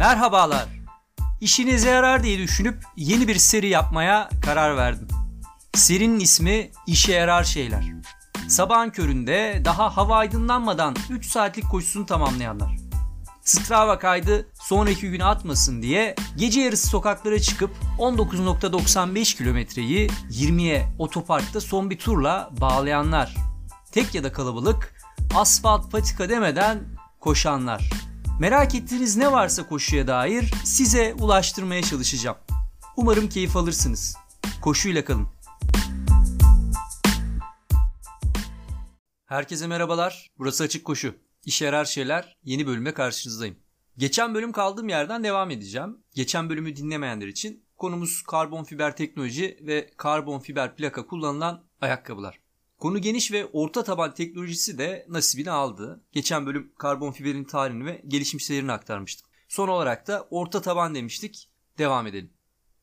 Merhabalar. İşinize yarar diye düşünüp yeni bir seri yapmaya karar verdim. Serinin ismi İşe Yarar Şeyler. Sabahın köründe daha hava aydınlanmadan 3 saatlik koşusunu tamamlayanlar. Strava kaydı sonraki güne atmasın diye gece yarısı sokaklara çıkıp 19.95 kilometreyi 20'ye otoparkta son bir turla bağlayanlar. Tek ya da kalabalık asfalt patika demeden koşanlar. Merak ettiğiniz ne varsa koşuya dair size ulaştırmaya çalışacağım. Umarım keyif alırsınız. Koşuyla kalın. Herkese merhabalar. Burası Açık Koşu. İşe yarar şeyler yeni bölüme karşınızdayım. Geçen bölüm kaldığım yerden devam edeceğim. Geçen bölümü dinlemeyenler için konumuz karbon fiber teknoloji ve karbon fiber plaka kullanılan ayakkabılar. Konu geniş ve orta taban teknolojisi de nasibini aldı. Geçen bölüm karbon fiberin tarihini ve gelişim seyrini aktarmıştım. Son olarak da orta taban demiştik. Devam edelim.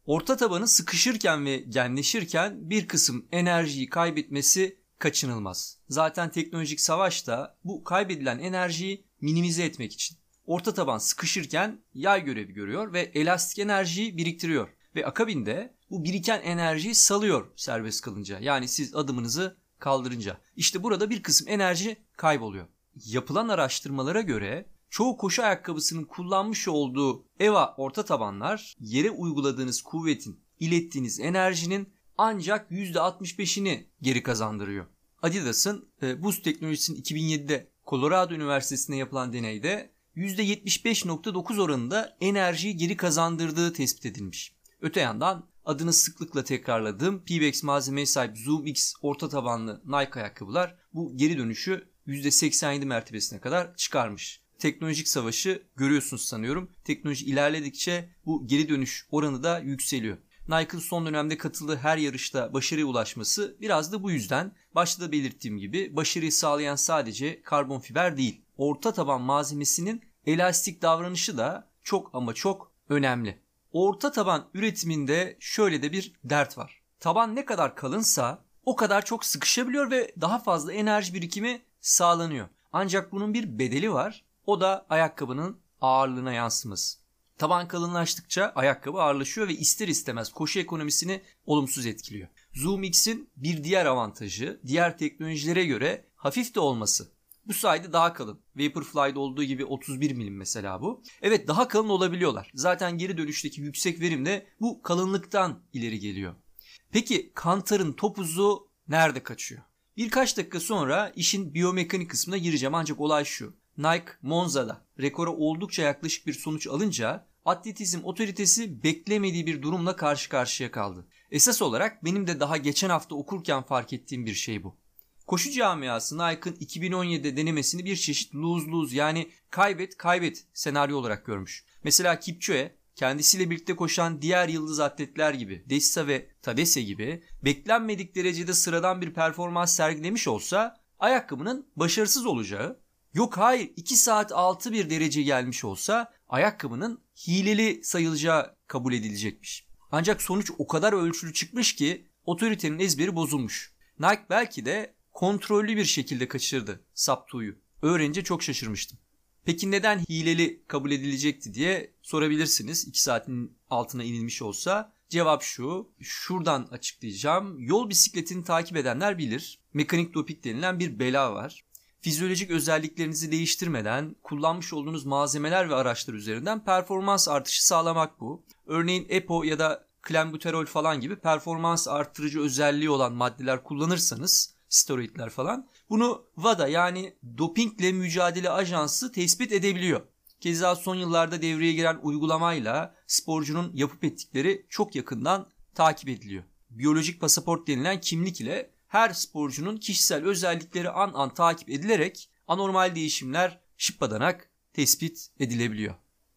Orta tabanı sıkışırken ve genleşirken bir kısım enerjiyi kaybetmesi kaçınılmaz. Zaten teknolojik savaş da bu kaybedilen enerjiyi minimize etmek için. Orta taban sıkışırken yay görevi görüyor ve elastik enerjiyi biriktiriyor. Ve akabinde bu biriken enerjiyi salıyor serbest kalınca. Yani siz adımınızı kaldırınca. İşte burada bir kısım enerji kayboluyor. Yapılan araştırmalara göre çoğu koşu ayakkabısının kullanmış olduğu EVA orta tabanlar yere uyguladığınız kuvvetin ilettiğiniz enerjinin ancak %65'ini geri kazandırıyor. Adidas'ın e, buz teknolojisinin 2007'de Colorado Üniversitesi'nde yapılan deneyde %75.9 oranında enerjiyi geri kazandırdığı tespit edilmiş. Öte yandan adını sıklıkla tekrarladığım PBX malzemeye sahip Zoom X orta tabanlı Nike ayakkabılar bu geri dönüşü %87 mertebesine kadar çıkarmış. Teknolojik savaşı görüyorsunuz sanıyorum. Teknoloji ilerledikçe bu geri dönüş oranı da yükseliyor. Nike'ın son dönemde katıldığı her yarışta başarıya ulaşması biraz da bu yüzden. Başta da belirttiğim gibi başarıyı sağlayan sadece karbon fiber değil. Orta taban malzemesinin elastik davranışı da çok ama çok önemli. Orta taban üretiminde şöyle de bir dert var. Taban ne kadar kalınsa o kadar çok sıkışabiliyor ve daha fazla enerji birikimi sağlanıyor. Ancak bunun bir bedeli var. O da ayakkabının ağırlığına yansıması. Taban kalınlaştıkça ayakkabı ağırlaşıyor ve ister istemez koşu ekonomisini olumsuz etkiliyor. Zoom X'in bir diğer avantajı diğer teknolojilere göre hafif de olması. Bu sayede daha kalın. Vaporfly'da olduğu gibi 31 milim mesela bu. Evet daha kalın olabiliyorlar. Zaten geri dönüşteki yüksek verim de bu kalınlıktan ileri geliyor. Peki kantarın topuzu nerede kaçıyor? Birkaç dakika sonra işin biyomekanik kısmına gireceğim ancak olay şu. Nike Monza'da rekora oldukça yaklaşık bir sonuç alınca atletizm otoritesi beklemediği bir durumla karşı karşıya kaldı. Esas olarak benim de daha geçen hafta okurken fark ettiğim bir şey bu. Koşu camiası Nike'ın 2017'de denemesini bir çeşit lose-lose yani kaybet kaybet senaryo olarak görmüş. Mesela Kipchoge kendisiyle birlikte koşan diğer yıldız atletler gibi Dessa ve Tadese gibi beklenmedik derecede sıradan bir performans sergilemiş olsa ayakkabının başarısız olacağı Yok hayır 2 saat 6 bir derece gelmiş olsa ayakkabının hileli sayılacağı kabul edilecekmiş. Ancak sonuç o kadar ölçülü çıkmış ki otoritenin ezberi bozulmuş. Nike belki de kontrollü bir şekilde kaçırdı Saptu'yu. Öğrenince çok şaşırmıştım. Peki neden hileli kabul edilecekti diye sorabilirsiniz. 2 saatin altına inilmiş olsa. Cevap şu. Şuradan açıklayacağım. Yol bisikletini takip edenler bilir. Mekanik doping denilen bir bela var fizyolojik özelliklerinizi değiştirmeden kullanmış olduğunuz malzemeler ve araçlar üzerinden performans artışı sağlamak bu. Örneğin EPO ya da klembuterol falan gibi performans arttırıcı özelliği olan maddeler kullanırsanız steroidler falan bunu WADA yani Dopingle Mücadele Ajansı tespit edebiliyor. Keza son yıllarda devreye giren uygulamayla sporcunun yapıp ettikleri çok yakından takip ediliyor. Biyolojik pasaport denilen kimlik ile her sporcunun kişisel özellikleri an an takip edilerek anormal değişimler şıppadanak tespit edilebiliyor.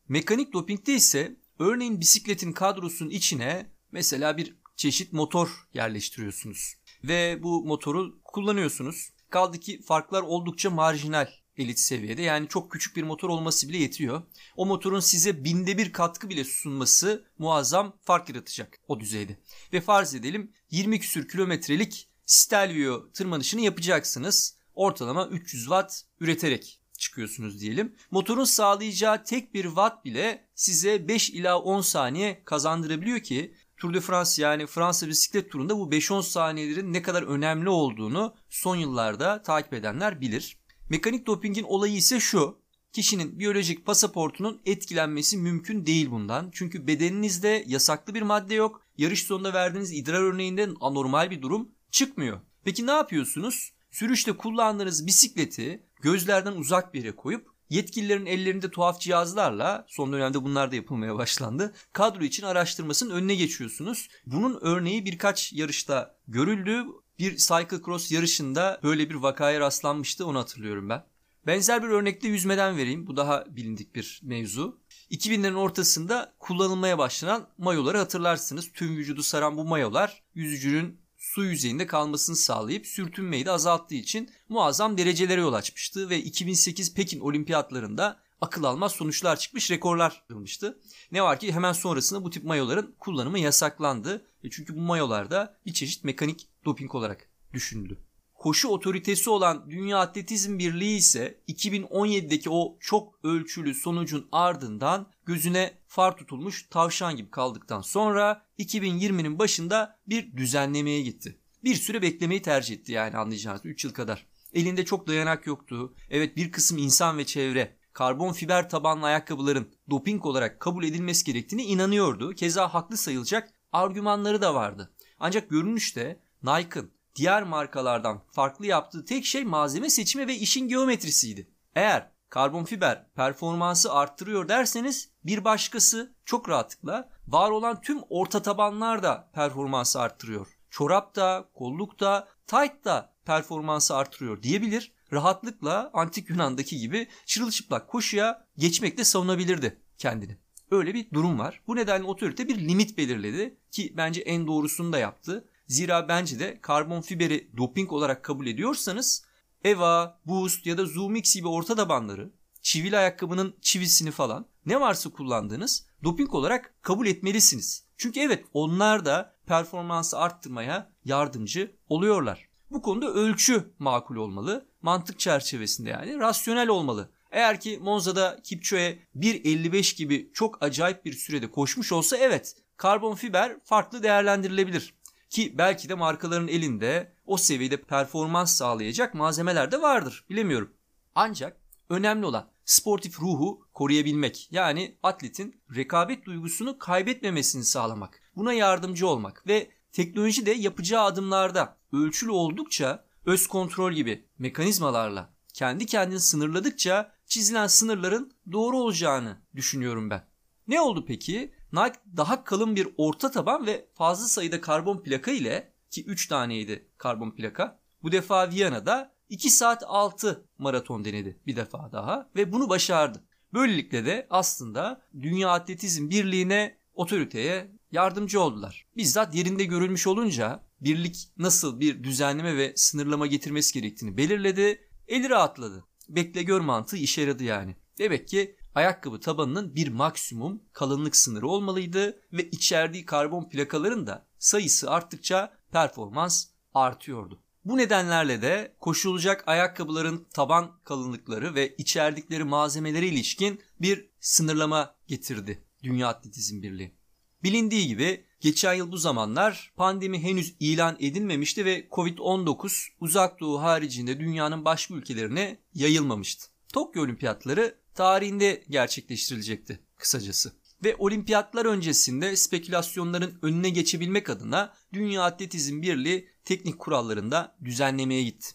Mekanik dopingde ise örneğin bisikletin kadrosunun içine mesela bir çeşit motor yerleştiriyorsunuz. Ve bu motoru kullanıyorsunuz. Kaldı ki farklar oldukça marjinal elit seviyede. Yani çok küçük bir motor olması bile yetiyor. O motorun size binde bir katkı bile sunması muazzam fark yaratacak o düzeyde. Ve farz edelim 20 küsür kilometrelik Stelvio tırmanışını yapacaksınız. Ortalama 300 watt üreterek. çıkıyorsunuz diyelim. Motorun sağlayacağı tek bir watt bile size 5 ila 10 saniye kazandırabiliyor ki Tour de France yani Fransa bisiklet turunda bu 5-10 saniyelerin ne kadar önemli olduğunu son yıllarda takip edenler bilir. Mekanik dopingin olayı ise şu. Kişinin biyolojik pasaportunun etkilenmesi mümkün değil bundan. Çünkü bedeninizde yasaklı bir madde yok. Yarış sonunda verdiğiniz idrar örneğinde anormal bir durum çıkmıyor. Peki ne yapıyorsunuz? Sürüşte kullandığınız bisikleti gözlerden uzak bir yere koyup yetkililerin ellerinde tuhaf cihazlarla son dönemde bunlar da yapılmaya başlandı. Kadro için araştırmasının önüne geçiyorsunuz. Bunun örneği birkaç yarışta görüldü. Bir cyclocross yarışında böyle bir vakaya rastlanmıştı onu hatırlıyorum ben. Benzer bir örnekte yüzmeden vereyim. Bu daha bilindik bir mevzu. 2000'lerin ortasında kullanılmaya başlanan mayoları hatırlarsınız. Tüm vücudu saran bu mayolar yüzücünün su yüzeyinde kalmasını sağlayıp sürtünmeyi de azalttığı için muazzam derecelere yol açmıştı ve 2008 Pekin olimpiyatlarında akıl almaz sonuçlar çıkmış, rekorlar kırılmıştı. Ne var ki hemen sonrasında bu tip mayoların kullanımı yasaklandı. E çünkü bu mayolar da bir çeşit mekanik doping olarak düşünüldü. Koşu otoritesi olan Dünya Atletizm Birliği ise 2017'deki o çok ölçülü sonucun ardından gözüne far tutulmuş tavşan gibi kaldıktan sonra 2020'nin başında bir düzenlemeye gitti. Bir süre beklemeyi tercih etti yani anlayacağınız 3 yıl kadar. Elinde çok dayanak yoktu. Evet bir kısım insan ve çevre karbon fiber tabanlı ayakkabıların doping olarak kabul edilmesi gerektiğini inanıyordu. Keza haklı sayılacak argümanları da vardı. Ancak görünüşte Nike'ın diğer markalardan farklı yaptığı tek şey malzeme seçimi ve işin geometrisiydi. Eğer karbon fiber performansı arttırıyor derseniz bir başkası çok rahatlıkla var olan tüm orta tabanlar da performansı arttırıyor. Çorap da, kolluk da, tight da performansı arttırıyor diyebilir. Rahatlıkla antik Yunan'daki gibi çırılçıplak koşuya geçmekle savunabilirdi kendini. Öyle bir durum var. Bu nedenle otorite bir limit belirledi ki bence en doğrusunu da yaptı. Zira bence de karbon fiberi doping olarak kabul ediyorsanız EVA, Boost ya da Zoomix gibi orta tabanları, çivili ayakkabının çivisini falan ne varsa kullandığınız doping olarak kabul etmelisiniz. Çünkü evet onlar da performansı arttırmaya yardımcı oluyorlar. Bu konuda ölçü makul olmalı. Mantık çerçevesinde yani rasyonel olmalı. Eğer ki Monza'da Kipchoge 1.55 gibi çok acayip bir sürede koşmuş olsa evet karbon fiber farklı değerlendirilebilir. Ki belki de markaların elinde o seviyede performans sağlayacak malzemeler de vardır. Bilemiyorum. Ancak önemli olan sportif ruhu koruyabilmek. Yani atletin rekabet duygusunu kaybetmemesini sağlamak. Buna yardımcı olmak ve teknoloji de yapacağı adımlarda ölçülü oldukça öz kontrol gibi mekanizmalarla kendi kendini sınırladıkça çizilen sınırların doğru olacağını düşünüyorum ben. Ne oldu peki? Nike daha kalın bir orta taban ve fazla sayıda karbon plaka ile ki 3 taneydi karbon plaka. Bu defa Viyana'da 2 saat 6 maraton denedi bir defa daha ve bunu başardı. Böylelikle de aslında Dünya Atletizm Birliği'ne otoriteye yardımcı oldular. Bizzat yerinde görülmüş olunca birlik nasıl bir düzenleme ve sınırlama getirmesi gerektiğini belirledi. Eli rahatladı. Bekle gör mantığı işe yaradı yani. Demek ki ayakkabı tabanının bir maksimum kalınlık sınırı olmalıydı ve içerdiği karbon plakaların da sayısı arttıkça performans artıyordu. Bu nedenlerle de koşulacak ayakkabıların taban kalınlıkları ve içerdikleri malzemeleri ilişkin bir sınırlama getirdi Dünya Atletizm Birliği. Bilindiği gibi geçen yıl bu zamanlar pandemi henüz ilan edilmemişti ve Covid-19 uzak doğu haricinde dünyanın başka ülkelerine yayılmamıştı. Tokyo Olimpiyatları tarihinde gerçekleştirilecekti kısacası. Ve olimpiyatlar öncesinde spekülasyonların önüne geçebilmek adına Dünya Atletizm Birliği teknik kurallarında düzenlemeye gitti.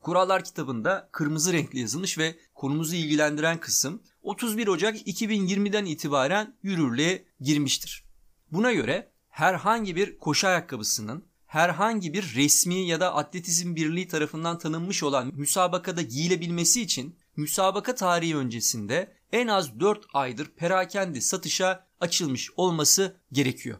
Kurallar kitabında kırmızı renkli yazılmış ve konumuzu ilgilendiren kısım 31 Ocak 2020'den itibaren yürürlüğe girmiştir. Buna göre herhangi bir koşu ayakkabısının herhangi bir resmi ya da atletizm birliği tarafından tanınmış olan müsabakada giyilebilmesi için müsabaka tarihi öncesinde en az 4 aydır perakende satışa açılmış olması gerekiyor.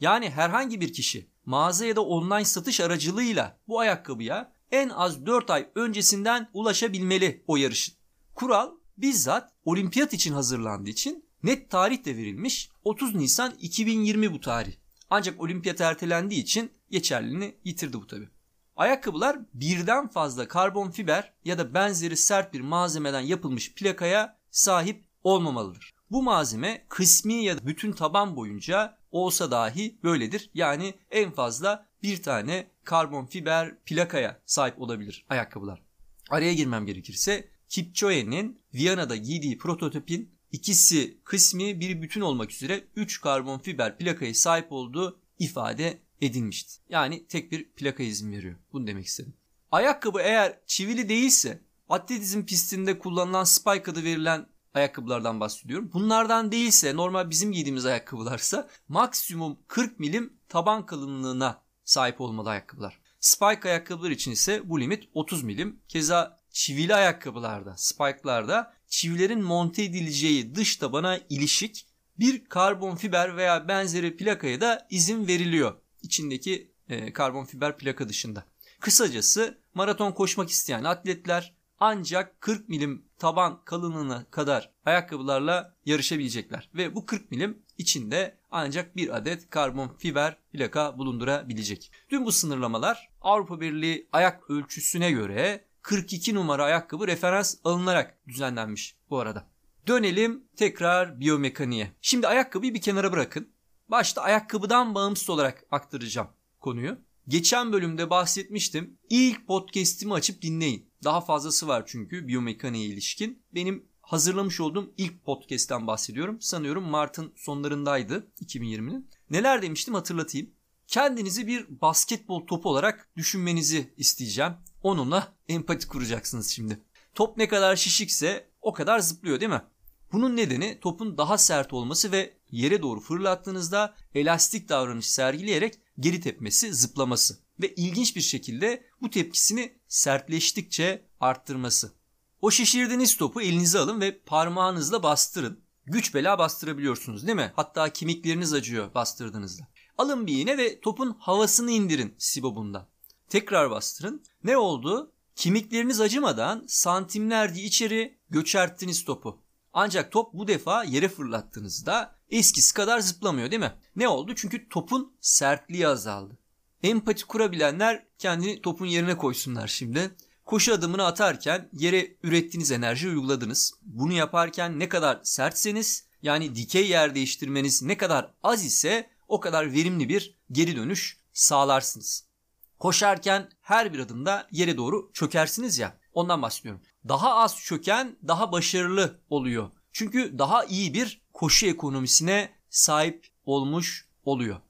Yani herhangi bir kişi mağaza ya da online satış aracılığıyla bu ayakkabıya en az 4 ay öncesinden ulaşabilmeli o yarışın. Kural bizzat olimpiyat için hazırlandığı için net tarih de verilmiş 30 Nisan 2020 bu tarih. Ancak olimpiyat ertelendiği için geçerliliğini yitirdi bu tabi. Ayakkabılar birden fazla karbon fiber ya da benzeri sert bir malzemeden yapılmış plakaya sahip olmamalıdır. Bu malzeme kısmi ya da bütün taban boyunca olsa dahi böyledir. Yani en fazla bir tane karbon fiber plakaya sahip olabilir ayakkabılar. Araya girmem gerekirse Kipchoge'nin Viyana'da giydiği prototipin ikisi kısmi bir bütün olmak üzere 3 karbon fiber plakaya sahip olduğu ifade edilmişti. Yani tek bir plaka izin veriyor. Bunu demek istedim. Ayakkabı eğer çivili değilse atletizm pistinde kullanılan spike adı verilen ayakkabılardan bahsediyorum. Bunlardan değilse normal bizim giydiğimiz ayakkabılarsa maksimum 40 milim taban kalınlığına sahip olmalı ayakkabılar. Spike ayakkabılar için ise bu limit 30 milim. Keza çivili ayakkabılarda, spike'larda çivilerin monte edileceği dış tabana ilişik bir karbon fiber veya benzeri plakaya da izin veriliyor. İçindeki e, karbon fiber plaka dışında. Kısacası maraton koşmak isteyen atletler ancak 40 milim taban kalınlığına kadar ayakkabılarla yarışabilecekler. Ve bu 40 milim içinde ancak bir adet karbon fiber plaka bulundurabilecek. Tüm bu sınırlamalar Avrupa Birliği ayak ölçüsüne göre 42 numara ayakkabı referans alınarak düzenlenmiş bu arada. Dönelim tekrar biyomekaniğe. Şimdi ayakkabıyı bir kenara bırakın. Başta ayakkabıdan bağımsız olarak aktaracağım konuyu. Geçen bölümde bahsetmiştim. İlk podcast'imi açıp dinleyin. Daha fazlası var çünkü biyomekaniğe ilişkin. Benim hazırlamış olduğum ilk podcast'ten bahsediyorum. Sanıyorum Mart'ın sonlarındaydı 2020'nin. Neler demiştim hatırlatayım. Kendinizi bir basketbol topu olarak düşünmenizi isteyeceğim. Onunla empati kuracaksınız şimdi. Top ne kadar şişikse o kadar zıplıyor değil mi? Bunun nedeni topun daha sert olması ve yere doğru fırlattığınızda elastik davranış sergileyerek geri tepmesi, zıplaması ve ilginç bir şekilde bu tepkisini sertleştikçe arttırması. O şişirdiğiniz topu elinize alın ve parmağınızla bastırın. Güç bela bastırabiliyorsunuz değil mi? Hatta kemikleriniz acıyor bastırdığınızda. Alın bir iğne ve topun havasını indirin sibobundan. Tekrar bastırın. Ne oldu? Kemikleriniz acımadan santimlerce içeri göçerttiniz topu. Ancak top bu defa yere fırlattığınızda eskisi kadar zıplamıyor değil mi? Ne oldu? Çünkü topun sertliği azaldı. Empati kurabilenler kendini topun yerine koysunlar şimdi. Koşu adımını atarken yere ürettiğiniz enerji uyguladınız. Bunu yaparken ne kadar sertseniz yani dikey yer değiştirmeniz ne kadar az ise o kadar verimli bir geri dönüş sağlarsınız. Koşarken her bir adımda yere doğru çökersiniz ya ondan bahsediyorum. Daha az çöken daha başarılı oluyor. Çünkü daha iyi bir koşu ekonomisine sahip olmuş oluyor.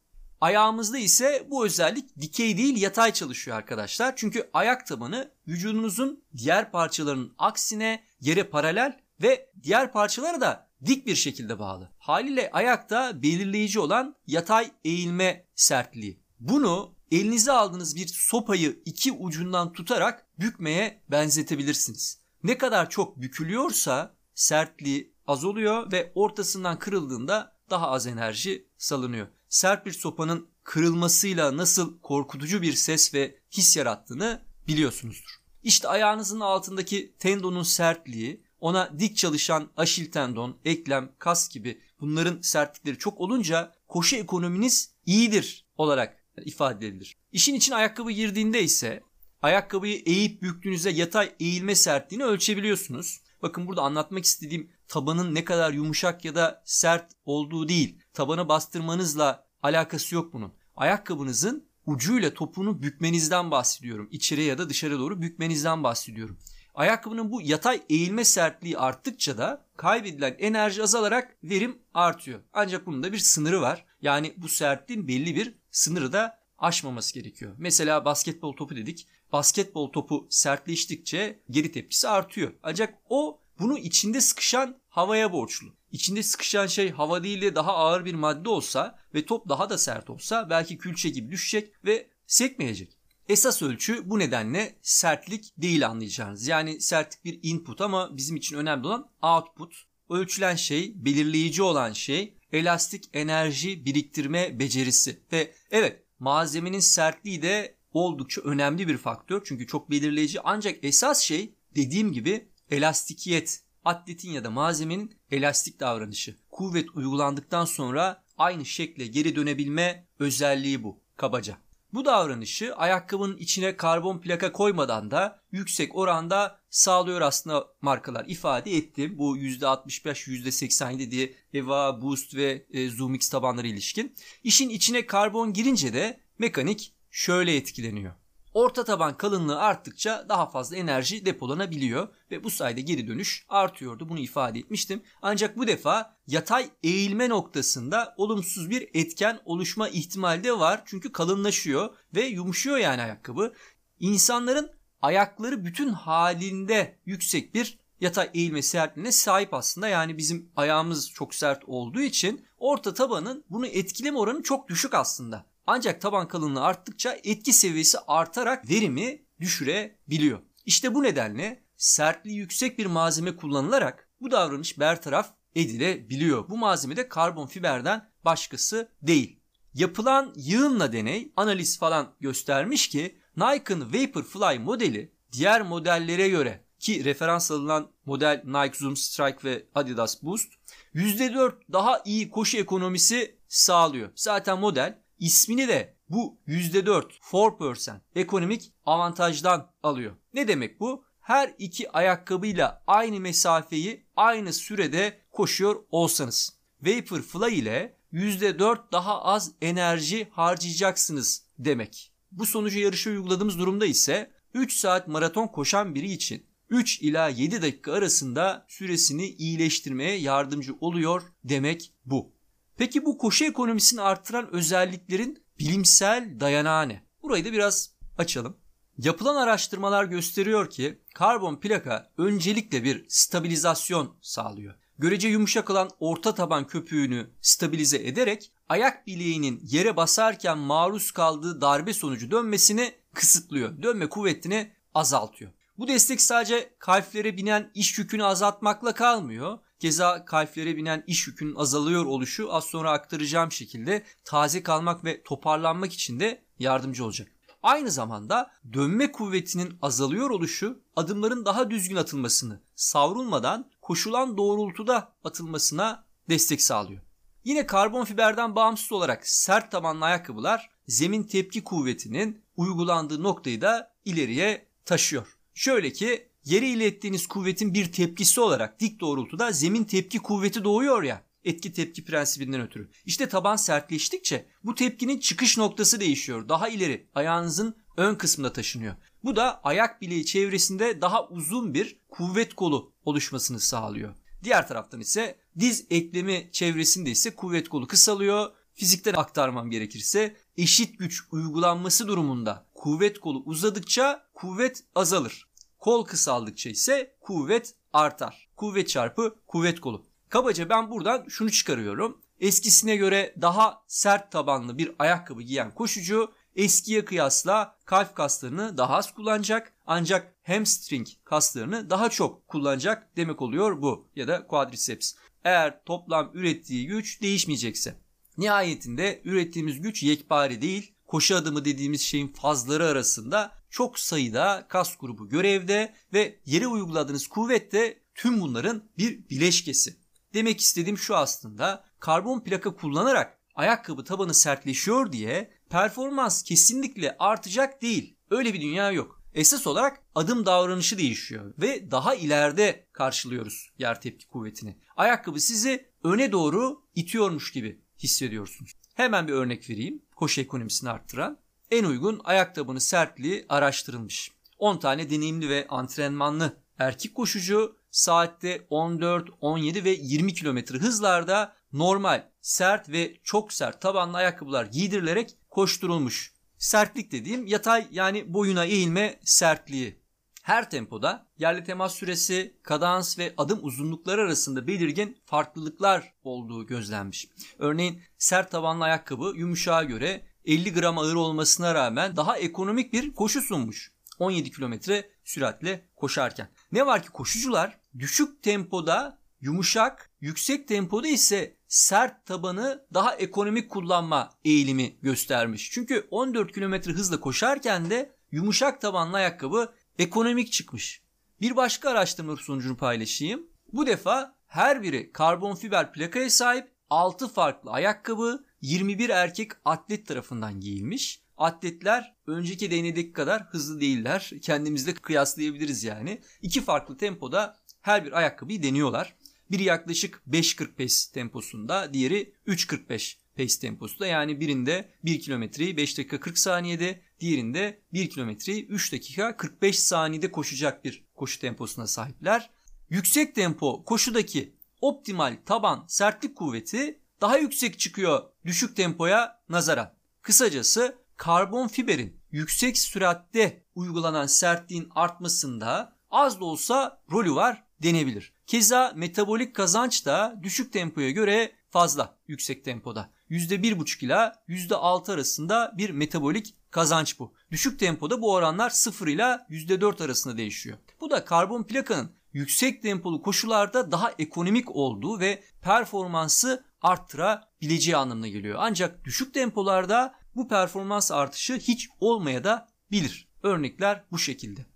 Ayağımızda ise bu özellik dikey değil yatay çalışıyor arkadaşlar. Çünkü ayak tabanı vücudunuzun diğer parçalarının aksine yere paralel ve diğer parçalara da dik bir şekilde bağlı. Haliyle ayakta belirleyici olan yatay eğilme sertliği. Bunu elinize aldığınız bir sopayı iki ucundan tutarak bükmeye benzetebilirsiniz. Ne kadar çok bükülüyorsa sertliği az oluyor ve ortasından kırıldığında daha az enerji salınıyor. Sert bir sopanın kırılmasıyla nasıl korkutucu bir ses ve his yarattığını biliyorsunuzdur. İşte ayağınızın altındaki tendonun sertliği, ona dik çalışan aşil tendon, eklem, kas gibi bunların sertlikleri çok olunca koşu ekonominiz iyidir olarak ifade edilir. İşin için ayakkabı girdiğinde ise ayakkabıyı eğip büktüğünüzde yatay eğilme sertliğini ölçebiliyorsunuz. Bakın burada anlatmak istediğim tabanın ne kadar yumuşak ya da sert olduğu değil. Tabana bastırmanızla alakası yok bunun. Ayakkabınızın ucuyla topunu bükmenizden bahsediyorum. İçeriye ya da dışarı doğru bükmenizden bahsediyorum. Ayakkabının bu yatay eğilme sertliği arttıkça da kaybedilen enerji azalarak verim artıyor. Ancak bunun da bir sınırı var. Yani bu sertliğin belli bir sınırı da aşmaması gerekiyor. Mesela basketbol topu dedik. Basketbol topu sertleştikçe geri tepkisi artıyor. Ancak o bunu içinde sıkışan havaya borçlu. İçinde sıkışan şey hava değil de daha ağır bir madde olsa ve top daha da sert olsa belki külçe gibi düşecek ve sekmeyecek. Esas ölçü bu nedenle sertlik değil anlayacağınız. Yani sertlik bir input ama bizim için önemli olan output. Ölçülen şey, belirleyici olan şey elastik enerji biriktirme becerisi. Ve evet malzemenin sertliği de oldukça önemli bir faktör. Çünkü çok belirleyici ancak esas şey dediğim gibi elastikiyet. Atletin ya da malzemenin elastik davranışı. Kuvvet uygulandıktan sonra aynı şekle geri dönebilme özelliği bu kabaca. Bu davranışı ayakkabının içine karbon plaka koymadan da yüksek oranda sağlıyor aslında markalar. ifade ettim bu %65 %87 diye Eva, Boost ve e, Zoom X tabanları ilişkin. İşin içine karbon girince de mekanik şöyle etkileniyor. Orta taban kalınlığı arttıkça daha fazla enerji depolanabiliyor ve bu sayede geri dönüş artıyordu. Bunu ifade etmiştim. Ancak bu defa yatay eğilme noktasında olumsuz bir etken oluşma ihtimali de var. Çünkü kalınlaşıyor ve yumuşuyor yani ayakkabı. İnsanların ayakları bütün halinde yüksek bir yatay eğilme sertliğine sahip aslında. Yani bizim ayağımız çok sert olduğu için orta tabanın bunu etkileme oranı çok düşük aslında. Ancak taban kalınlığı arttıkça etki seviyesi artarak verimi düşürebiliyor. İşte bu nedenle sertliği yüksek bir malzeme kullanılarak bu davranış bertaraf edilebiliyor. Bu malzeme de karbon fiberden başkası değil. Yapılan yığınla deney analiz falan göstermiş ki Nike'ın Vaporfly modeli diğer modellere göre ki referans alınan model Nike Zoom Strike ve Adidas Boost %4 daha iyi koşu ekonomisi sağlıyor. Zaten model ismini de bu %4 4% ekonomik avantajdan alıyor. Ne demek bu? Her iki ayakkabıyla aynı mesafeyi aynı sürede koşuyor olsanız Vaporfly ile %4 daha az enerji harcayacaksınız demek. Bu sonucu yarışa uyguladığımız durumda ise 3 saat maraton koşan biri için 3 ila 7 dakika arasında süresini iyileştirmeye yardımcı oluyor demek bu. Peki bu koşu ekonomisini artıran özelliklerin bilimsel dayanağı ne? Burayı da biraz açalım. Yapılan araştırmalar gösteriyor ki karbon plaka öncelikle bir stabilizasyon sağlıyor. Görece yumuşak olan orta taban köpüğünü stabilize ederek ayak bileğinin yere basarken maruz kaldığı darbe sonucu dönmesini kısıtlıyor. Dönme kuvvetini azaltıyor. Bu destek sadece kalplere binen iş yükünü azaltmakla kalmıyor. Keza kalplere binen iş yükünün azalıyor oluşu az sonra aktaracağım şekilde taze kalmak ve toparlanmak için de yardımcı olacak. Aynı zamanda dönme kuvvetinin azalıyor oluşu adımların daha düzgün atılmasını, savrulmadan koşulan doğrultuda atılmasına destek sağlıyor. Yine karbon fiberden bağımsız olarak sert tabanlı ayakkabılar zemin tepki kuvvetinin uygulandığı noktayı da ileriye taşıyor. Şöyle ki yere ilettiğiniz kuvvetin bir tepkisi olarak dik doğrultuda zemin tepki kuvveti doğuyor ya etki tepki prensibinden ötürü. İşte taban sertleştikçe bu tepkinin çıkış noktası değişiyor. Daha ileri ayağınızın ön kısmına taşınıyor. Bu da ayak bileği çevresinde daha uzun bir kuvvet kolu oluşmasını sağlıyor. Diğer taraftan ise diz eklemi çevresinde ise kuvvet kolu kısalıyor. Fizikten aktarmam gerekirse eşit güç uygulanması durumunda kuvvet kolu uzadıkça kuvvet azalır. Kol kısaldıkça ise kuvvet artar. Kuvvet çarpı kuvvet kolu. Kabaca ben buradan şunu çıkarıyorum. Eskisine göre daha sert tabanlı bir ayakkabı giyen koşucu eskiye kıyasla kalp kaslarını daha az kullanacak ancak hamstring kaslarını daha çok kullanacak demek oluyor bu ya da quadriceps. Eğer toplam ürettiği güç değişmeyecekse. Nihayetinde ürettiğimiz güç yekpare değil. Koşu adımı dediğimiz şeyin fazları arasında çok sayıda kas grubu görevde ve yere uyguladığınız kuvvet de tüm bunların bir bileşkesi. Demek istediğim şu aslında karbon plaka kullanarak ayakkabı tabanı sertleşiyor diye performans kesinlikle artacak değil. Öyle bir dünya yok. Esas olarak adım davranışı değişiyor ve daha ileride karşılıyoruz yer tepki kuvvetini. Ayakkabı sizi öne doğru itiyormuş gibi hissediyorsunuz. Hemen bir örnek vereyim. Koşu ekonomisini arttıran. En uygun ayakkabının sertliği araştırılmış. 10 tane deneyimli ve antrenmanlı erkek koşucu saatte 14, 17 ve 20 kilometre hızlarda normal, sert ve çok sert tabanlı ayakkabılar giydirilerek koşturulmuş. Sertlik dediğim yatay yani boyuna eğilme sertliği. Her tempoda yerli temas süresi, kadans ve adım uzunlukları arasında belirgin farklılıklar olduğu gözlenmiş. Örneğin sert tabanlı ayakkabı yumuşağa göre 50 gram ağır olmasına rağmen daha ekonomik bir koşu sunmuş. 17 kilometre süratle koşarken. Ne var ki koşucular düşük tempoda yumuşak, yüksek tempoda ise sert tabanı daha ekonomik kullanma eğilimi göstermiş. Çünkü 14 km hızla koşarken de yumuşak tabanlı ayakkabı ekonomik çıkmış. Bir başka araştırma sonucunu paylaşayım. Bu defa her biri karbon fiber plakaya sahip 6 farklı ayakkabı 21 erkek atlet tarafından giyilmiş. atletler önceki denedeki kadar hızlı değiller. Kendimizle kıyaslayabiliriz yani. İki farklı tempoda her bir ayakkabıyı deniyorlar. Biri yaklaşık 5.40 pace temposunda, diğeri 3.45 pace temposunda. Yani birinde 1 kilometreyi 5 dakika 40 saniyede, diğerinde 1 kilometreyi 3 dakika 45 saniyede koşacak bir koşu temposuna sahipler. Yüksek tempo koşudaki optimal taban sertlik kuvveti daha yüksek çıkıyor düşük tempoya nazaran. Kısacası karbon fiberin yüksek süratte uygulanan sertliğin artmasında az da olsa rolü var denebilir. Keza metabolik kazanç da düşük tempoya göre fazla yüksek tempoda. %1,5 ila %6 arasında bir metabolik kazanç bu. Düşük tempoda bu oranlar 0 ile %4 arasında değişiyor. Bu da karbon plakanın yüksek tempolu koşularda daha ekonomik olduğu ve performansı arttırabileceği anlamına geliyor. Ancak düşük tempolarda bu performans artışı hiç olmaya da bilir. Örnekler bu şekilde.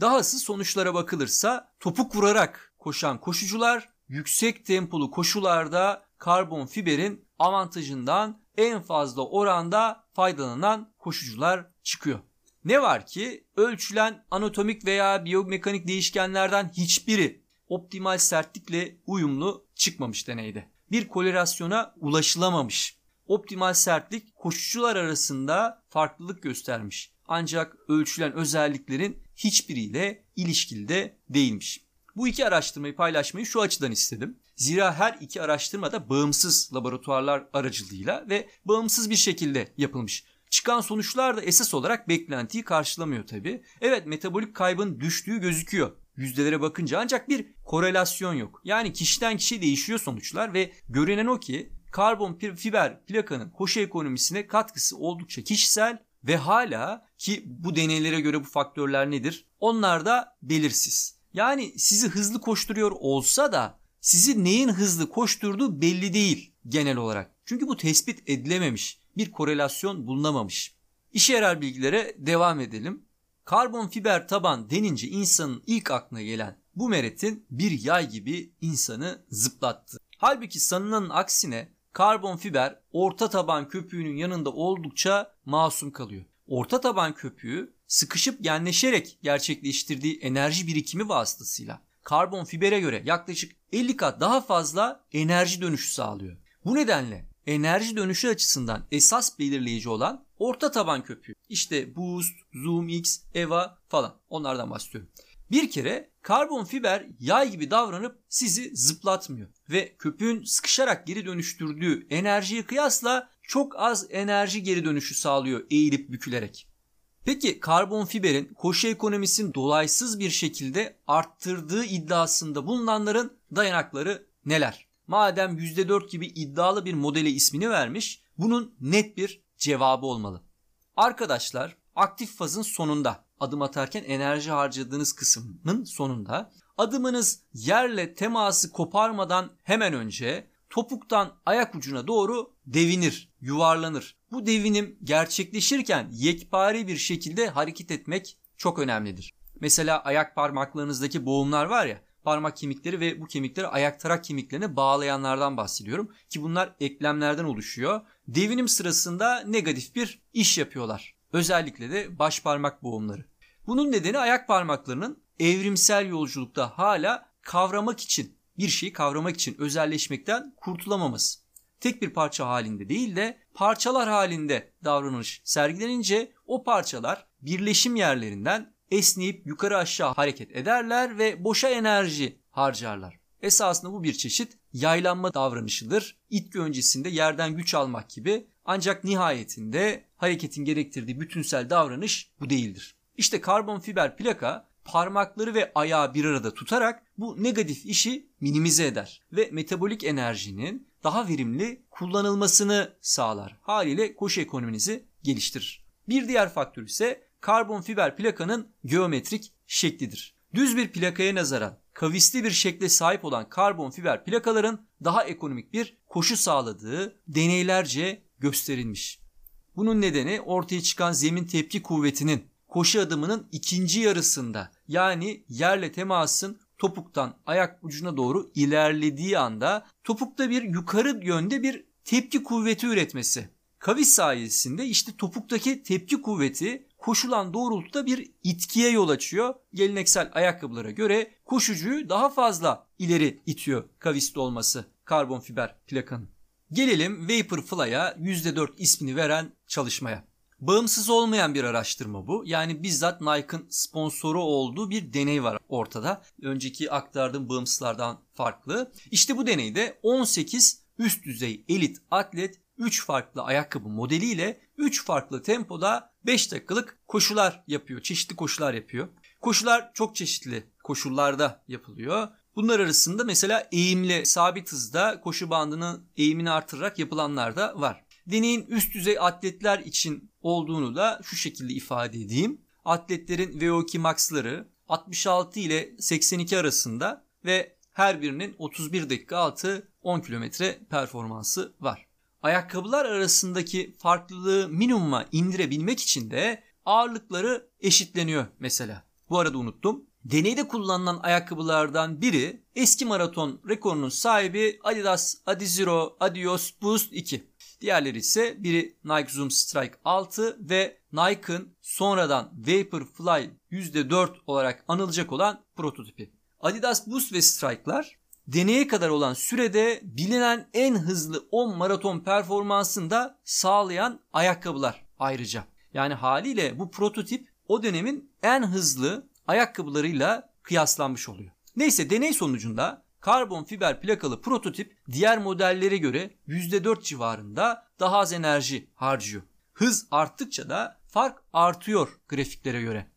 Dahası sonuçlara bakılırsa topuk vurarak koşan koşucular yüksek tempolu koşularda karbon fiberin avantajından en fazla oranda faydalanan koşucular çıkıyor. Ne var ki ölçülen anatomik veya biyomekanik değişkenlerden hiçbiri optimal sertlikle uyumlu çıkmamış deneyde. Bir korelasyona ulaşılamamış. Optimal sertlik koşucular arasında farklılık göstermiş. Ancak ölçülen özelliklerin hiçbiriyle ilişkili de değilmiş. Bu iki araştırmayı paylaşmayı şu açıdan istedim. Zira her iki araştırma da bağımsız laboratuvarlar aracılığıyla ve bağımsız bir şekilde yapılmış. Çıkan sonuçlar da esas olarak beklentiyi karşılamıyor tabi. Evet metabolik kaybın düştüğü gözüküyor yüzdelere bakınca ancak bir korelasyon yok. Yani kişiden kişiye değişiyor sonuçlar ve görünen o ki karbon fiber plakanın koşu ekonomisine katkısı oldukça kişisel ve hala ki bu deneylere göre bu faktörler nedir? Onlar da belirsiz. Yani sizi hızlı koşturuyor olsa da sizi neyin hızlı koşturduğu belli değil genel olarak. Çünkü bu tespit edilememiş, bir korelasyon bulunamamış. İşe yarar bilgilere devam edelim. Karbon fiber taban denince insanın ilk aklına gelen bu meretin bir yay gibi insanı zıplattı. Halbuki sanılanın aksine karbon fiber orta taban köpüğünün yanında oldukça masum kalıyor. Orta taban köpüğü sıkışıp genleşerek gerçekleştirdiği enerji birikimi vasıtasıyla karbon fibere göre yaklaşık 50 kat daha fazla enerji dönüşü sağlıyor. Bu nedenle enerji dönüşü açısından esas belirleyici olan orta taban köpüğü. İşte Boost, Zoom X, Eva falan onlardan bahsediyorum. Bir kere karbon fiber yay gibi davranıp sizi zıplatmıyor ve köpüğün sıkışarak geri dönüştürdüğü enerjiyi kıyasla çok az enerji geri dönüşü sağlıyor eğilip bükülerek. Peki karbon fiberin koşu ekonomisini dolaysız bir şekilde arttırdığı iddiasında bulunanların dayanakları neler? Madem %4 gibi iddialı bir modele ismini vermiş, bunun net bir cevabı olmalı. Arkadaşlar, aktif fazın sonunda, adım atarken enerji harcadığınız kısmın sonunda, adımınız yerle teması koparmadan hemen önce topuktan ayak ucuna doğru devinir, yuvarlanır. Bu devinim gerçekleşirken yekpare bir şekilde hareket etmek çok önemlidir. Mesela ayak parmaklarınızdaki boğumlar var ya, parmak kemikleri ve bu kemikleri ayak tarak kemiklerine bağlayanlardan bahsediyorum. Ki bunlar eklemlerden oluşuyor. Devinim sırasında negatif bir iş yapıyorlar. Özellikle de baş parmak boğumları. Bunun nedeni ayak parmaklarının evrimsel yolculukta hala kavramak için, bir şeyi kavramak için özelleşmekten kurtulamaması. Tek bir parça halinde değil de parçalar halinde davranış sergilenince o parçalar birleşim yerlerinden esneyip yukarı aşağı hareket ederler ve boşa enerji harcarlar. Esasında bu bir çeşit yaylanma davranışıdır. İtki öncesinde yerden güç almak gibi ancak nihayetinde hareketin gerektirdiği bütünsel davranış bu değildir. İşte karbon fiber plaka parmakları ve ayağı bir arada tutarak bu negatif işi minimize eder ve metabolik enerjinin daha verimli kullanılmasını sağlar. Haliyle koşu ekonominizi geliştirir. Bir diğer faktör ise karbon fiber plakanın geometrik şeklidir. Düz bir plakaya nazaran kavisli bir şekle sahip olan karbon fiber plakaların daha ekonomik bir koşu sağladığı deneylerce gösterilmiş. Bunun nedeni ortaya çıkan zemin tepki kuvvetinin koşu adımının ikinci yarısında yani yerle temasın topuktan ayak ucuna doğru ilerlediği anda topukta bir yukarı yönde bir tepki kuvveti üretmesi. Kavis sayesinde işte topuktaki tepki kuvveti koşulan doğrultuda bir itkiye yol açıyor. Geleneksel ayakkabılara göre koşucuyu daha fazla ileri itiyor kaviste olması karbon fiber plakanın. Gelelim Vaporfly'a %4 ismini veren çalışmaya. Bağımsız olmayan bir araştırma bu. Yani bizzat Nike'ın sponsoru olduğu bir deney var ortada. Önceki aktardığım bağımsızlardan farklı. İşte bu deneyde 18 üst düzey elit atlet 3 farklı ayakkabı modeliyle 3 farklı tempoda 5 dakikalık koşular yapıyor. Çeşitli koşular yapıyor. Koşular çok çeşitli koşullarda yapılıyor. Bunlar arasında mesela eğimli sabit hızda koşu bandının eğimini artırarak yapılanlar da var. Deneyin üst düzey atletler için olduğunu da şu şekilde ifade edeyim. Atletlerin VO2 max'ları 66 ile 82 arasında ve her birinin 31 dakika altı 10 kilometre performansı var. Ayakkabılar arasındaki farklılığı minimuma indirebilmek için de ağırlıkları eşitleniyor mesela. Bu arada unuttum. Deneyde kullanılan ayakkabılardan biri eski maraton rekorunun sahibi Adidas Adizero Adios Boost 2. Diğerleri ise biri Nike Zoom Strike 6 ve Nike'ın sonradan Vaporfly %4 olarak anılacak olan prototipi. Adidas Boost ve Strike'lar deneye kadar olan sürede bilinen en hızlı 10 maraton performansını da sağlayan ayakkabılar ayrıca. Yani haliyle bu prototip o dönemin en hızlı ayakkabılarıyla kıyaslanmış oluyor. Neyse deney sonucunda karbon fiber plakalı prototip diğer modellere göre %4 civarında daha az enerji harcıyor. Hız arttıkça da fark artıyor grafiklere göre.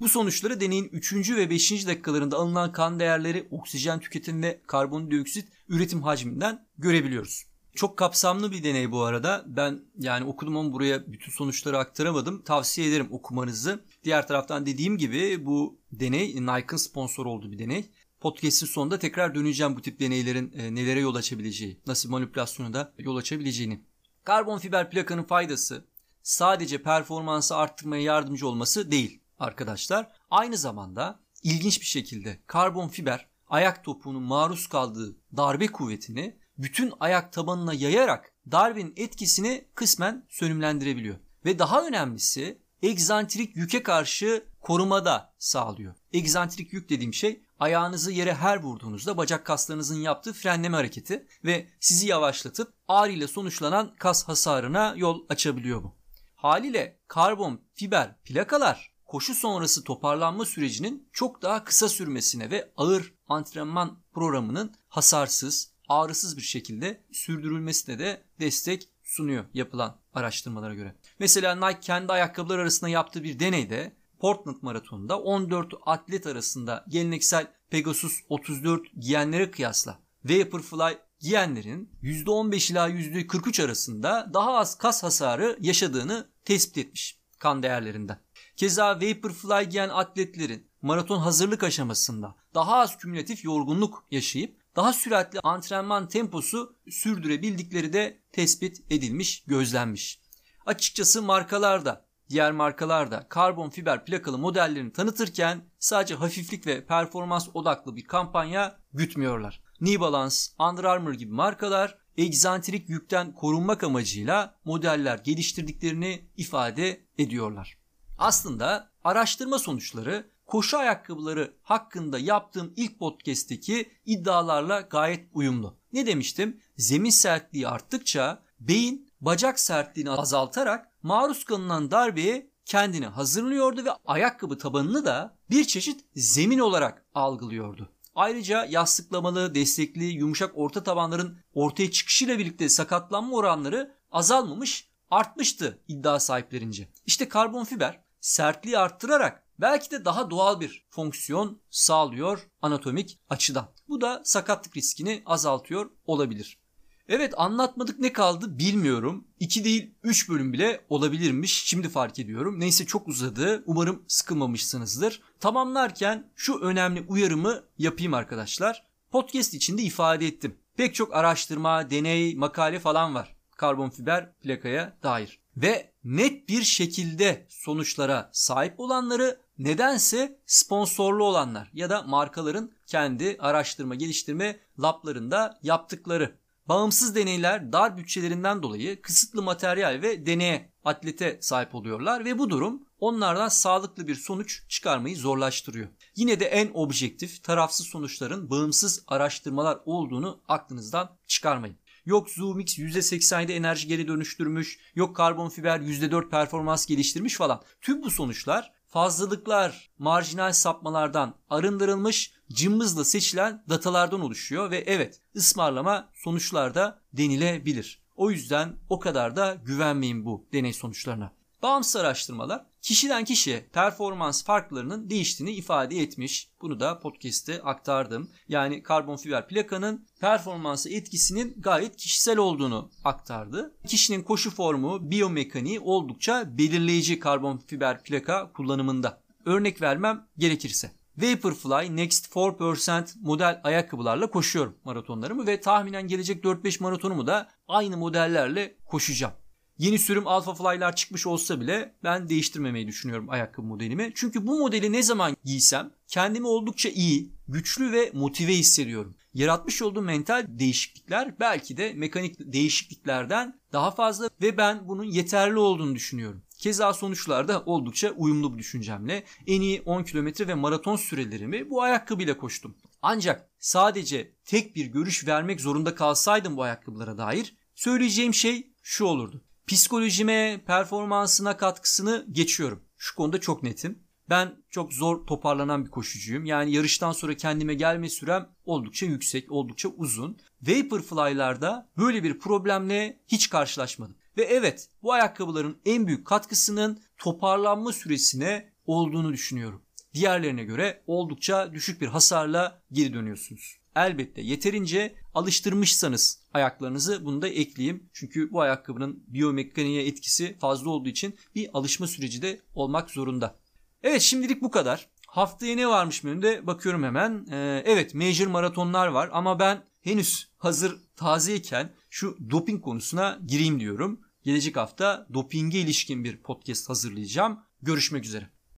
Bu sonuçları deneyin 3. ve 5. dakikalarında alınan kan değerleri, oksijen tüketimi ve karbondioksit üretim hacminden görebiliyoruz. Çok kapsamlı bir deney bu arada. Ben yani okudum ama buraya bütün sonuçları aktaramadım. Tavsiye ederim okumanızı. Diğer taraftan dediğim gibi bu deney Nike'ın sponsor olduğu bir deney. Podcast'in sonunda tekrar döneceğim bu tip deneylerin e, nelere yol açabileceği, nasıl manipülasyonu da yol açabileceğini. Karbon fiber plakanın faydası sadece performansı arttırmaya yardımcı olması değil arkadaşlar. Aynı zamanda ilginç bir şekilde karbon fiber ayak topuğunun maruz kaldığı darbe kuvvetini bütün ayak tabanına yayarak darbenin etkisini kısmen sönümlendirebiliyor. Ve daha önemlisi egzantrik yüke karşı korumada sağlıyor. Egzantrik yük dediğim şey ayağınızı yere her vurduğunuzda bacak kaslarınızın yaptığı frenleme hareketi ve sizi yavaşlatıp ağrı ile sonuçlanan kas hasarına yol açabiliyor bu. Haliyle karbon fiber plakalar koşu sonrası toparlanma sürecinin çok daha kısa sürmesine ve ağır antrenman programının hasarsız, ağrısız bir şekilde sürdürülmesine de destek sunuyor yapılan araştırmalara göre. Mesela Nike kendi ayakkabılar arasında yaptığı bir deneyde Portland Maratonu'nda 14 atlet arasında geleneksel Pegasus 34 giyenlere kıyasla Vaporfly giyenlerin %15 ila %43 arasında daha az kas hasarı yaşadığını tespit etmiş kan değerlerinden. Keza Vaporfly giyen atletlerin maraton hazırlık aşamasında daha az kümülatif yorgunluk yaşayıp daha süratli antrenman temposu sürdürebildikleri de tespit edilmiş, gözlenmiş. Açıkçası markalar da diğer markalar da karbon fiber plakalı modellerini tanıtırken sadece hafiflik ve performans odaklı bir kampanya gütmüyorlar. New Balance, Under Armour gibi markalar egzantrik yükten korunmak amacıyla modeller geliştirdiklerini ifade ediyorlar. Aslında araştırma sonuçları koşu ayakkabıları hakkında yaptığım ilk podcast'teki iddialarla gayet uyumlu. Ne demiştim? Zemin sertliği arttıkça beyin bacak sertliğini azaltarak maruz kalınan darbeye kendini hazırlıyordu ve ayakkabı tabanını da bir çeşit zemin olarak algılıyordu. Ayrıca yastıklamalı, destekli, yumuşak orta tabanların ortaya çıkışıyla birlikte sakatlanma oranları azalmamış, artmıştı iddia sahiplerince. İşte karbon fiber sertliği arttırarak belki de daha doğal bir fonksiyon sağlıyor anatomik açıdan. Bu da sakatlık riskini azaltıyor olabilir. Evet anlatmadık ne kaldı bilmiyorum. 2 değil 3 bölüm bile olabilirmiş. Şimdi fark ediyorum. Neyse çok uzadı. Umarım sıkılmamışsınızdır. Tamamlarken şu önemli uyarımı yapayım arkadaşlar. Podcast içinde ifade ettim. Pek çok araştırma, deney, makale falan var. Karbon fiber plakaya dair. Ve net bir şekilde sonuçlara sahip olanları nedense sponsorlu olanlar ya da markaların kendi araştırma geliştirme lablarında yaptıkları Bağımsız deneyler dar bütçelerinden dolayı kısıtlı materyal ve deneye atlete sahip oluyorlar ve bu durum onlardan sağlıklı bir sonuç çıkarmayı zorlaştırıyor. Yine de en objektif, tarafsız sonuçların bağımsız araştırmalar olduğunu aklınızdan çıkarmayın. Yok ZoomX %87 enerji geri dönüştürmüş, yok karbon fiber %4 performans geliştirmiş falan. Tüm bu sonuçlar fazlalıklar, marjinal sapmalardan arındırılmış, cımbızla seçilen datalardan oluşuyor ve evet ısmarlama sonuçlarda denilebilir. O yüzden o kadar da güvenmeyin bu deney sonuçlarına. Bağımsız araştırmalar kişiden kişiye performans farklarının değiştiğini ifade etmiş. Bunu da podcast'te aktardım. Yani karbon fiber plakanın performansı etkisinin gayet kişisel olduğunu aktardı. Kişinin koşu formu, biyomekaniği oldukça belirleyici karbon fiber plaka kullanımında. Örnek vermem gerekirse. Vaporfly Next 4% model ayakkabılarla koşuyorum maratonlarımı ve tahminen gelecek 4-5 maratonumu da aynı modellerle koşacağım. Yeni sürüm Alpha Fly'lar çıkmış olsa bile ben değiştirmemeyi düşünüyorum ayakkabı modelimi. Çünkü bu modeli ne zaman giysem kendimi oldukça iyi, güçlü ve motive hissediyorum. Yaratmış olduğum mental değişiklikler belki de mekanik değişikliklerden daha fazla ve ben bunun yeterli olduğunu düşünüyorum. Keza sonuçlarda oldukça uyumlu bu düşüncemle en iyi 10 kilometre ve maraton sürelerimi bu ayakkabıyla koştum. Ancak sadece tek bir görüş vermek zorunda kalsaydım bu ayakkabılara dair söyleyeceğim şey şu olurdu. Psikolojime, performansına katkısını geçiyorum. Şu konuda çok netim. Ben çok zor toparlanan bir koşucuyum. Yani yarıştan sonra kendime gelme sürem oldukça yüksek, oldukça uzun. Vaporfly'larda böyle bir problemle hiç karşılaşmadım. Ve evet bu ayakkabıların en büyük katkısının toparlanma süresine olduğunu düşünüyorum. Diğerlerine göre oldukça düşük bir hasarla geri dönüyorsunuz. Elbette yeterince alıştırmışsanız ayaklarınızı bunu da ekleyeyim. Çünkü bu ayakkabının biyomekaniğe etkisi fazla olduğu için bir alışma süreci de olmak zorunda. Evet şimdilik bu kadar. Haftaya ne varmış menüde bakıyorum hemen. Ee, evet major maratonlar var ama ben henüz hazır tazeyken şu doping konusuna gireyim diyorum. Gelecek hafta dopinge ilişkin bir podcast hazırlayacağım. Görüşmek üzere.